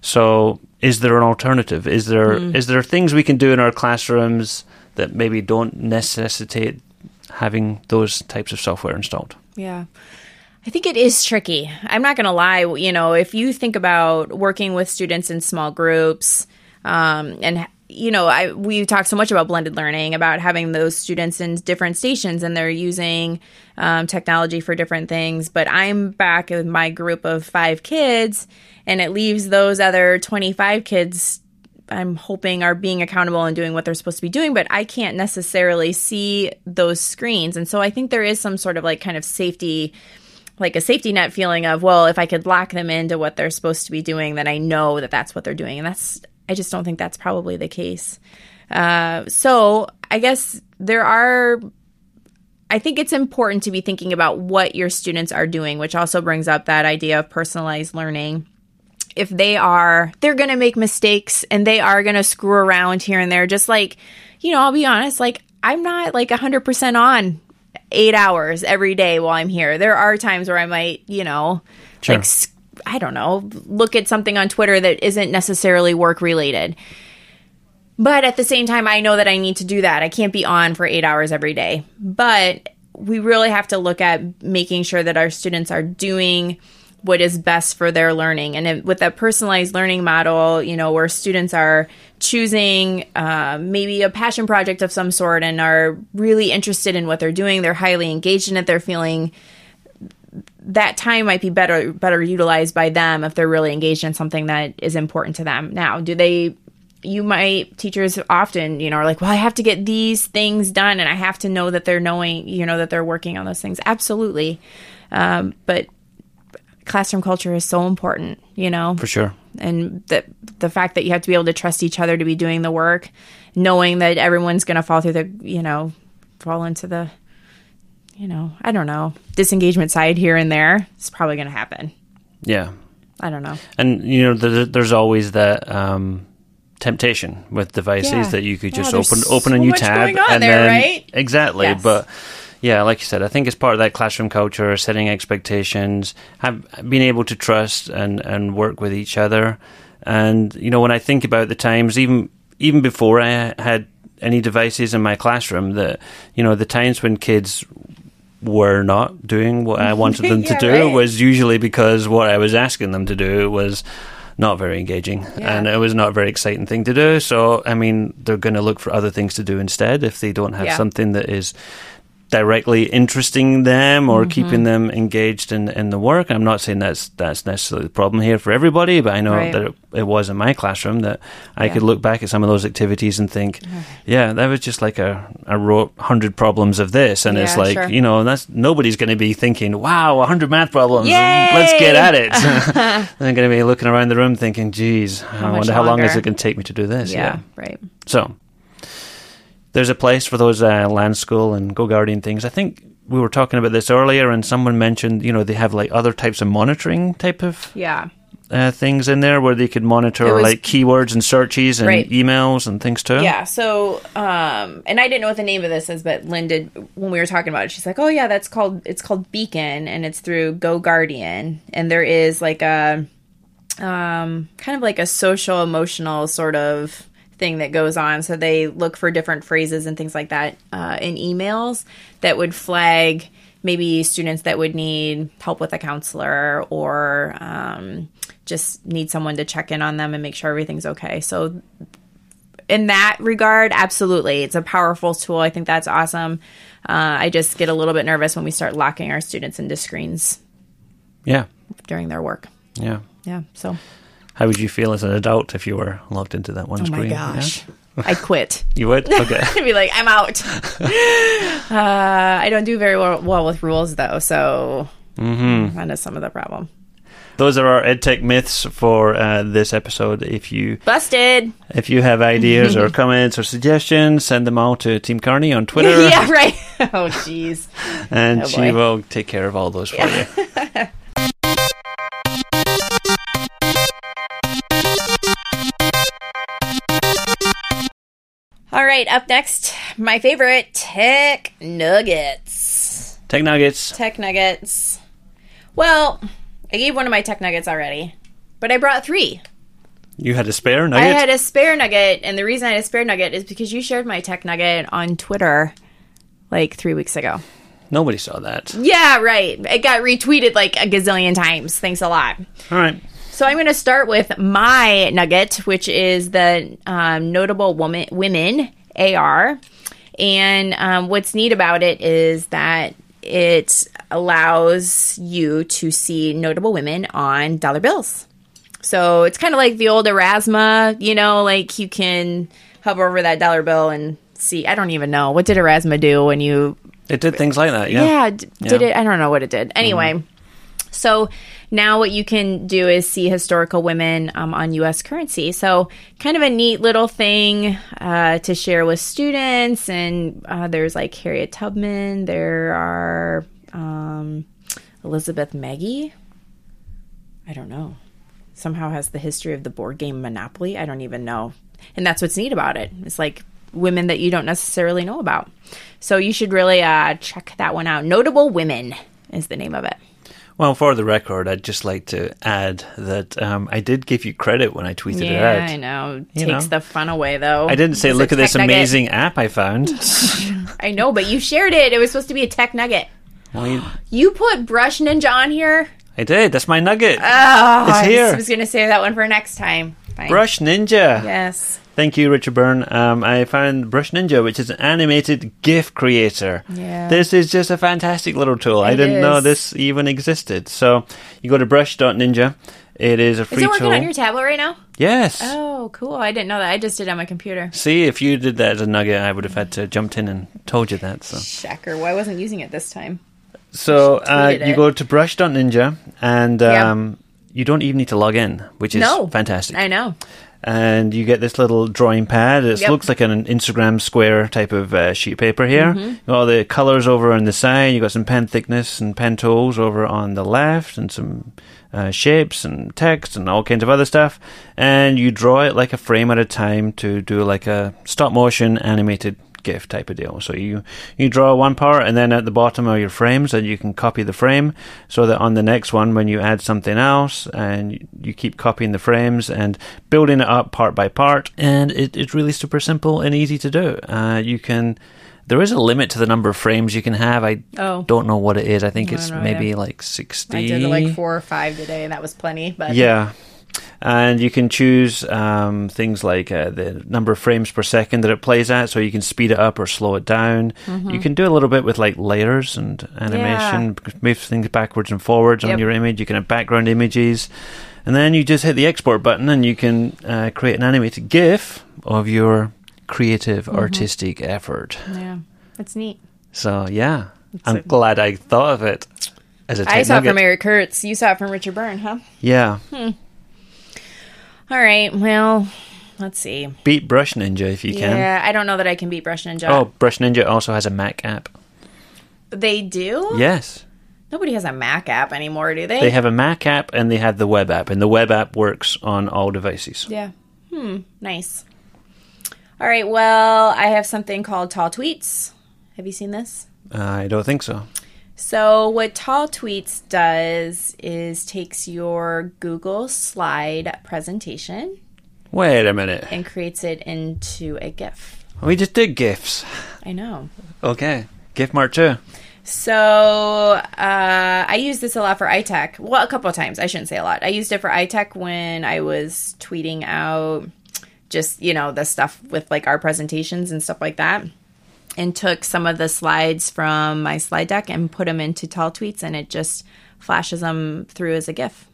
So, is there an alternative? Is there is Mm. there things we can do in our classrooms that maybe don't necessitate having those types of software installed? Yeah. I think it is tricky. I'm not going to lie. You know, if you think about working with students in small groups, um, and you know, I we talk so much about blended learning, about having those students in different stations, and they're using um, technology for different things. But I'm back with my group of five kids, and it leaves those other 25 kids I'm hoping are being accountable and doing what they're supposed to be doing, but I can't necessarily see those screens. And so I think there is some sort of like kind of safety, like a safety net feeling of, well, if I could lock them into what they're supposed to be doing, then I know that that's what they're doing. And that's, I just don't think that's probably the case. Uh, so I guess there are I think it's important to be thinking about what your students are doing, which also brings up that idea of personalized learning. If they are, they're going to make mistakes and they are going to screw around here and there. Just like, you know, I'll be honest, like, I'm not like 100% on eight hours every day while I'm here. There are times where I might, you know, Sure. like, I don't know, look at something on Twitter that isn't necessarily work related. But at the same time, I know that I need to do that. I can't be on for eight hours every day. But we really have to look at making sure that our students are doing what is best for their learning. And it, with that personalized learning model, you know, where students are choosing uh, maybe a passion project of some sort and are really interested in what they're doing, they're highly engaged in it, they're feeling that time might be better better utilized by them if they're really engaged in something that is important to them. Now, do they you might teachers often, you know, are like, "Well, I have to get these things done and I have to know that they're knowing, you know, that they're working on those things." Absolutely. Um, but classroom culture is so important, you know For sure. and the the fact that you have to be able to trust each other to be doing the work, knowing that everyone's going to fall through the you know fall into the you know I don't know disengagement side here and there. It's probably going to happen. Yeah. I don't know. And you know, there, there's always that um, temptation with devices Yeah. that you could just there's open open a new tab and there, then right? exactly. Yes. But yeah, like you said, I think it's part of that classroom culture, setting expectations, have being able to trust and and work with each other. And you know, when I think about the times, even even before I had any devices in my classroom that you know the times when kids were not doing what I wanted them to [laughs] do right. was usually because what I was asking them to do was not very engaging Yeah. and it was not a very exciting thing to do. So, I mean, they're going to look for other things to do instead if they don't have Yeah. something that is directly interesting them or keeping them engaged in, in the work. I'm not saying that's that's necessarily the problem here for everybody, but I know Right. that it, it was in my classroom that I Yeah. could look back at some of those activities and think, yeah, that was just like a I wrote hundred problems of this, and it's like sure. you know that's nobody's going to be thinking, wow, hundred math problems, let's get at it. [laughs] [laughs] They're going to be looking around the room thinking, geez, I much wonder how long is it going to take me to do this? Yeah, right. So there's a place for those uh, LanSchool and go guardian things. I think we were talking about this earlier, and someone mentioned you know they have like other types of monitoring type of Yeah. uh, things in there where they could monitor was- like keywords and searches and Right. emails and things too. Yeah. So, um, and I didn't know what the name of this is, but Lynn did when we were talking about it. She's like, "Oh yeah, that's called it's called Beacon, and it's through Go Guardian, and there is like a, um, kind of like a social emotional sort of thing that goes on. So they look for different phrases and things like that uh, in emails that would flag maybe students that would need help with a counselor or um, just need someone to check in on them and make sure everything's okay. So in that regard, absolutely, it's a powerful tool. I think that's awesome. Uh, I just get a little bit nervous when we start locking our students into screens yeah, during their work. yeah. Yeah. So, How would you feel as an adult if you were logged into that one oh screen? Oh my Yeah? gosh, I quit. [laughs] You would? [laughs] Okay. I'd be like, I'm out. [laughs] uh, I don't do very well, well with rules though, so Mm-hmm. that is some of the problem. Those are our EdTech myths for uh, this episode. If you Busted. if you have ideas or comments or suggestions, send them all to Team Cairney on Twitter, yeah. Right. oh, jeez. and Oh, she will take care of all those for you. All right. Up next, my favorite tech nuggets. Tech Nuggets. Tech nuggets. Well, I gave one of my tech nuggets already, but I brought three. You had a spare nugget? I had a spare nugget, and the reason I had a spare nugget is because you shared my tech nugget on Twitter like three weeks ago. Nobody saw that. Yeah, right. It got retweeted like a gazillion times. Thanks a lot. All right. So I'm going to start with my nugget, which is the um, notable woman women AR. And um, what's neat about it is that it allows you to see notable women on dollar bills. So it's kind of like the old Aurasma, you know, like you can hover over that dollar bill and see. I don't even know what did Aurasma do when you It did things like that. Yeah. yeah, d- did Yeah. it? I don't know what it did. Anyway, so now what you can do is see historical women um, on U.S. currency. So kind of a neat little thing uh, to share with students. And uh, there's like Harriet Tubman. There are um, Elizabeth Magie. I don't know. Somehow has the history of the board game Monopoly. I don't even know. And that's what's neat about it. It's like women that you don't necessarily know about. So you should really uh, check that one out. Notable Women is the name of it. Well, for the record, I'd just like to add that um, I did give you credit when I tweeted it Yeah, out. I know. You Takes know. the fun away, though. I didn't say, It's look at this tech nugget." amazing app I found. [laughs] I know, but you shared it. It was supposed to be a tech nugget. well, you- [gasps] You put Brush Ninja on here. I did. That's my nugget. Oh, It's I was going to say that one for next time. Fine. Brush Ninja. Yes. Thank you, Richard Byrne. Um, I found Brush Ninja, which is an animated GIF creator. Yeah. This is just a fantastic little tool. I didn't know this even existed. So you go to brush.ninja. It is a free tool. Is it working tool. on your tablet right now? yes. Oh, cool. I didn't know that. I just did it on my computer. See, if you did that as a nugget, I would have had to jumped in and told you that. So, Checker. Well, wasn't using it this time. so uh, you go to brush.ninja, and Yeah. You don't even need to log in, which is No. fantastic. I know. and you get this little drawing pad. It Yep. looks like an Instagram square type of uh, sheet paper here. Mm-hmm. You got all the colors over on the side. You got some pen thickness and pen tools over on the left, and some uh, shapes and text and all kinds of other stuff. And you draw it like a frame at a time to do like a stop motion animated GIF type of deal. So you you draw one part, and then at the bottom are your frames, and you can copy the frame, so that on the next one, when you add something else, and you keep copying the frames and building it up part by part, and it, it's really super simple and easy to do. Uh, you can. There is a limit to the number of frames you can have. I Oh. don't know what it is. I think I it's don't know, maybe yeah. like sixty. I did like four or five today, and that was plenty. But Yeah. And you can choose um, things like uh, the number of frames per second that it plays at, so you can speed it up or slow it down. Mm-hmm. You can do a little bit with like layers and animation, move things backwards and forwards on your image. You can have background images, and then you just hit the export button and you can uh, create an animated GIF of your creative, Mm-hmm. artistic effort. yeah, it's neat. So yeah, I'm a- glad I thought of it as a I saw it from Eric Kurtz. You saw it from Richard Byrne, huh? Yeah, All right. Well, let's see. beat Brush Ninja if you can. Yeah, I don't know that I can beat Brush Ninja. Oh, Brush Ninja also has a Mac app. they do. Yes. Nobody has a Mac app anymore, do they? They have a Mac app and they have the web app, and the web app works on all devices. Yeah. Hmm. Nice. All right. Well, I have something called Tall Tweets. Have you seen this? I don't think so. So, what Tall Tweets does is takes your Google slide presentation Wait a minute. and creates it into a GIF. We just did GIFs. I know. Okay. GIF Mark 2. So uh, I use this a lot for ITEC. Well, a couple of times. I shouldn't say a lot. I used it for ITEC when I was tweeting out just you know the stuff with like our presentations and stuff like that, and took some of the slides from my slide deck and put them into tall tweets, and it just flashes them through as a GIF.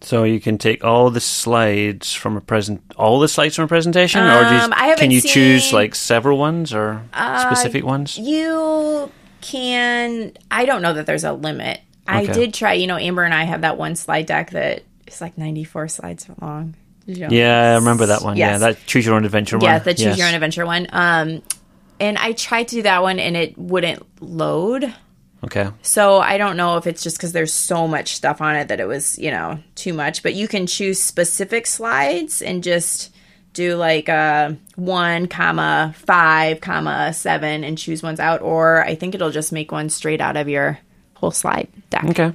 So you can take all the slides from a present, all the slides from a presentation, or do you, Um, can you choose seen- Uh, like several ones or specific ones? You can. I don't know that there's a limit. I did try. You know, Amber and I have that one slide deck that is like 94 slides long. Yeah, I remember that one. Yeah, Yes. that choose your own adventure one. Yeah, the choose Yes. your own adventure one. Um, and I tried to do that one and it wouldn't load. Okay. So I don't know if it's just because there's so much stuff on it that it was, you know, too much. But you can choose specific slides and just do like uh, one comma five comma seven and choose ones out. Or I think it'll just make one straight out of your whole slide deck. Okay.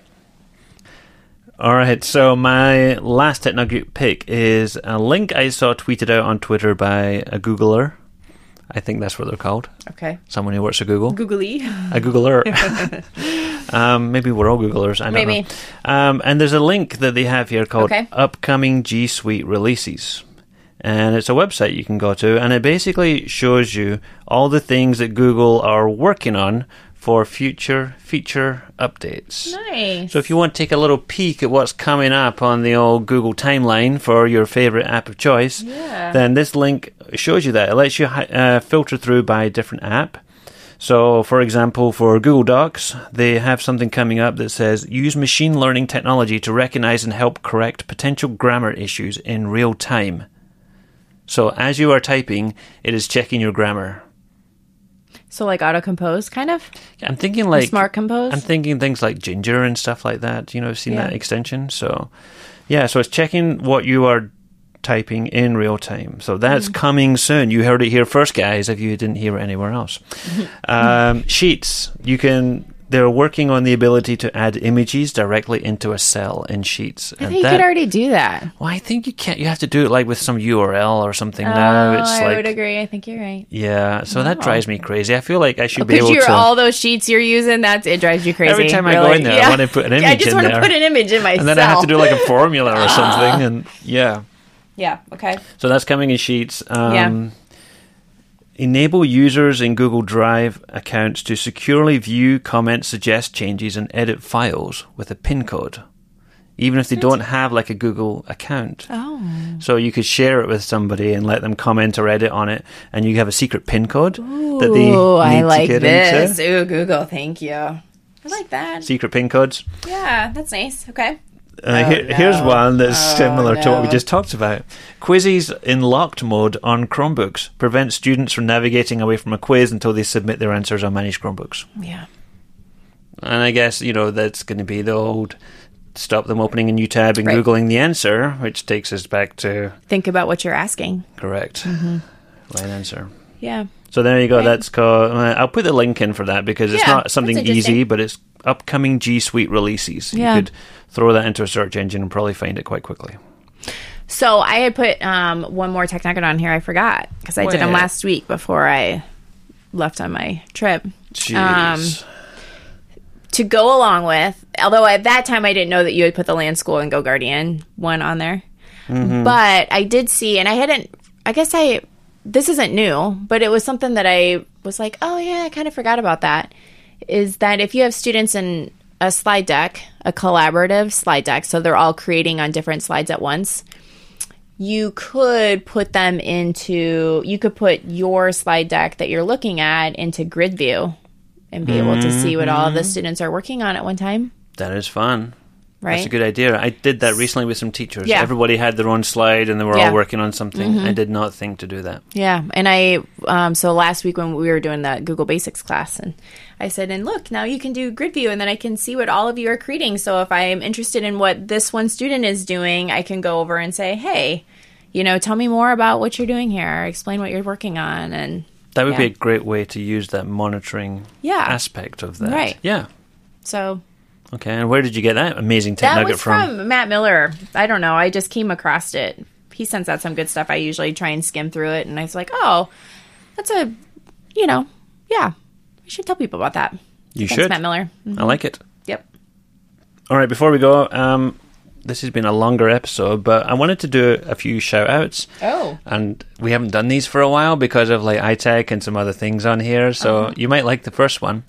All right. So my last tech nugget pick is a link I saw tweeted out on Twitter by a Googler. I think that's what they're called. Okay. Someone who works at Google. Googly. A Googler. [laughs] um, maybe we're all Googlers. I don't Maybe. know. Um, and there's a link that they have here called Okay. Upcoming G Suite Releases. And it's a website you can go to, and it basically shows you all the things that Google are working on for future feature updates. Nice. So if you want to take a little peek at what's coming up on the old Google timeline for your favorite app of choice, Yeah. then this link shows you that. It lets you uh, filter through by different app. So, for example, for Google Docs, they have something coming up that says use machine learning technology to recognize and help correct potential grammar issues in real time. So, as you are typing, it is checking your grammar. So like auto compose, kind of I'm thinking like smart compose. I'm thinking things like Ginger and stuff like that. You know, I've seen Yeah. that extension. So, yeah, so it's checking what you are typing in real time. So that's Mm-hmm. coming soon. You heard it here first, guys, if you didn't hear it anywhere else. [laughs] um, sheets. You can. They're working on the ability to add images directly into a cell in Sheets. I think you could already do that. well, I think you can't. You have to do it like with some URL or something now. Oh, It's I like would agree. I think you're right. yeah. So that drives me crazy. I feel like I should be able to. all those sheets you're using, that's it drives you crazy. Every time I go in there, I want to put an [laughs] Yeah, I image just in want to put an image in myself. and then I have to do like a formula or something, [laughs] and yeah. yeah. Okay. So that's coming in Sheets. Um, Yeah. Enable users in Google Drive accounts to securely view, comment, suggest changes, and edit files with a PIN code, even if they don't have like a Google account. Oh. So you could share it with somebody and let them comment or edit on it, and you have a secret PIN code that they Ooh, I like to get this. into. Ooh, Google, thank you. I like that. Secret PIN codes. Yeah, that's nice. Okay. Uh, Oh, here- Here's one that's Oh, similar to what we just talked about. Quizzes in locked mode on Chromebooks prevent students from navigating away from a quiz until they submit their answers on managed Chromebooks. Yeah. And I guess, you know, that's going to be the old stop them opening a new tab and Right. Googling the answer, which takes us back to Think about what you're asking. correct Mm-hmm. right answer. Yeah. So there you go. Right. That's called. Uh, I'll put the link in for that because it's Yeah, not something easy, but it's upcoming G Suite releases. Yeah. You could throw that into a search engine and probably find it quite quickly. So I had put um, one more tech nugget on here. I forgot because I did them last week before I left on my trip. Jeez. Um, To go along with, although at that time I didn't know that you had put the LanSchool and Go Guardian one on there, but I did see, and I hadn't. I guess I. This isn't new, but it was something that I was like, oh yeah, I kind of forgot about that. Is that if you have students in a slide deck, a collaborative slide deck, so they're all creating on different slides at once, you could put them into you could put your slide deck that you're looking at into grid view and be able to see what all the mm-hmm. students are working on at one time that is fun. Right That's a good idea. I did that recently with some teachers. Yeah. Everybody had their own slide and they were Yeah. Mm-hmm. all working on something. I did not think to do that. yeah and i um, so last week when we were doing the google basics class and i said and look now you can do grid view and then i can see what all of you are creating so if i'm interested in what this one student is doing i can go over and say hey you know tell me more about what you're doing here explain what you're working on and That would be a great way to use that monitoring Yeah. aspect of that. Right. Yeah. so Okay. And where did you get that amazing tech That nugget was from? Matt Miller. I don't know. I just came across it. He sends out some good stuff. I usually try and skim through it, and I was like, oh, that's a, you know, yeah, I should tell people about that. You Thanks, should. Matt Miller. Mhm. I like it. Yep. All right, before we go, um, this has been a longer episode, but I wanted to do a few shout outs. Oh. And we haven't done these for a while because of like ITEC and some other things on here. So Uh-huh. you might like the first one.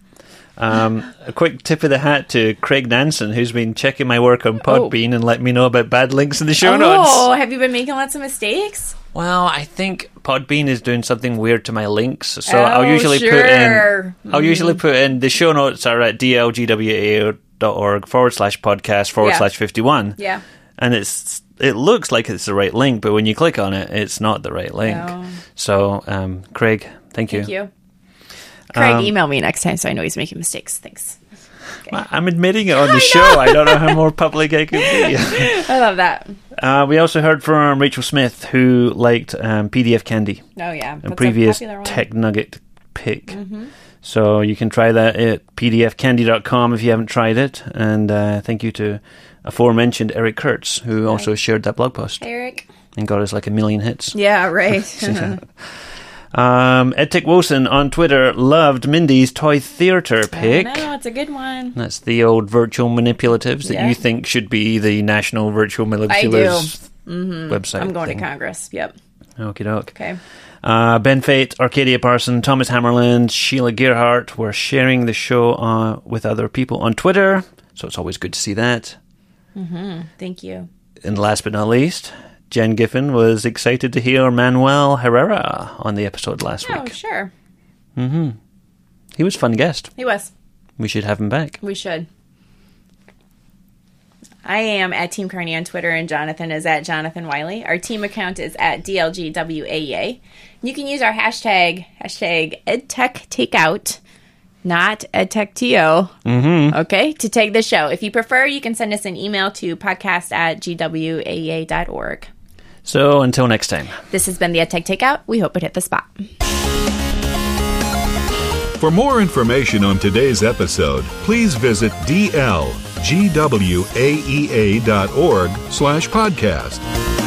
Um, a quick tip of the hat to Craig Nansen, who's been checking my work on Podbean and let me know about bad links in the show notes. Oh, have you been making lots of mistakes? Well, I think Podbean is doing something weird to my links, so I'll Oh, usually put sure. in. I'll usually put in the show notes are at dlgwa.org forward slash podcast forward Yeah. slash fifty one. Yeah. and it's it looks like it's the right link, but when you click on it, it's not the right link. No. So, um, Craig, thank you. Thank you. Craig, Um, email me next time so I know he's making mistakes. Thanks. I- I'm admitting it on [laughs] the show. I don't know how more public I could be. [laughs] I love that. uh, we also heard from Rachel Smith, who liked um, PDF Candy. Oh yeah, a That's previous tech nugget pick. So you can try that at pdfcandy.com if you haven't tried it. And uh, thank you to aforementioned Eric Kurtz, who also shared that blog post Eric. and got us like a million hits. Yeah, right. [laughs] Um, Ed Tick Wilson on Twitter loved Mindy's Toy Theatre pick. No, it's a good one. That's the old virtual manipulatives that Yeah. you think should be the National Virtual Manipulatives website. I'm going thing. to Congress. Yep. Okie doke. Okay. Uh, ben Fate, Arcadia Parson, Thomas Hammerland, Sheila Gearhart were sharing the show uh, with other people on Twitter, so it's always good to see that. Thank you. And last but not least, Jen Giffen was excited to hear Manuel Herrera on the episode last Oh, week. Oh, sure. Mm-hmm. He was a fun guest. He was. We should have him back. We should. I am at Team Cairney on Twitter, and Jonathan is at Jonathan Wylie. Our team account is at DLGWAEA. You can use our hashtag, hashtag EdTechTakeout, not EdTechTO, mm-hmm. okay, to take the show. If you prefer, you can send us an email to podcast at GWAEA.org. So until next time. This has been the EdTech Takeout. We hope it hit the spot. For more information on today's episode, please visit dlgwaea.org slash podcast.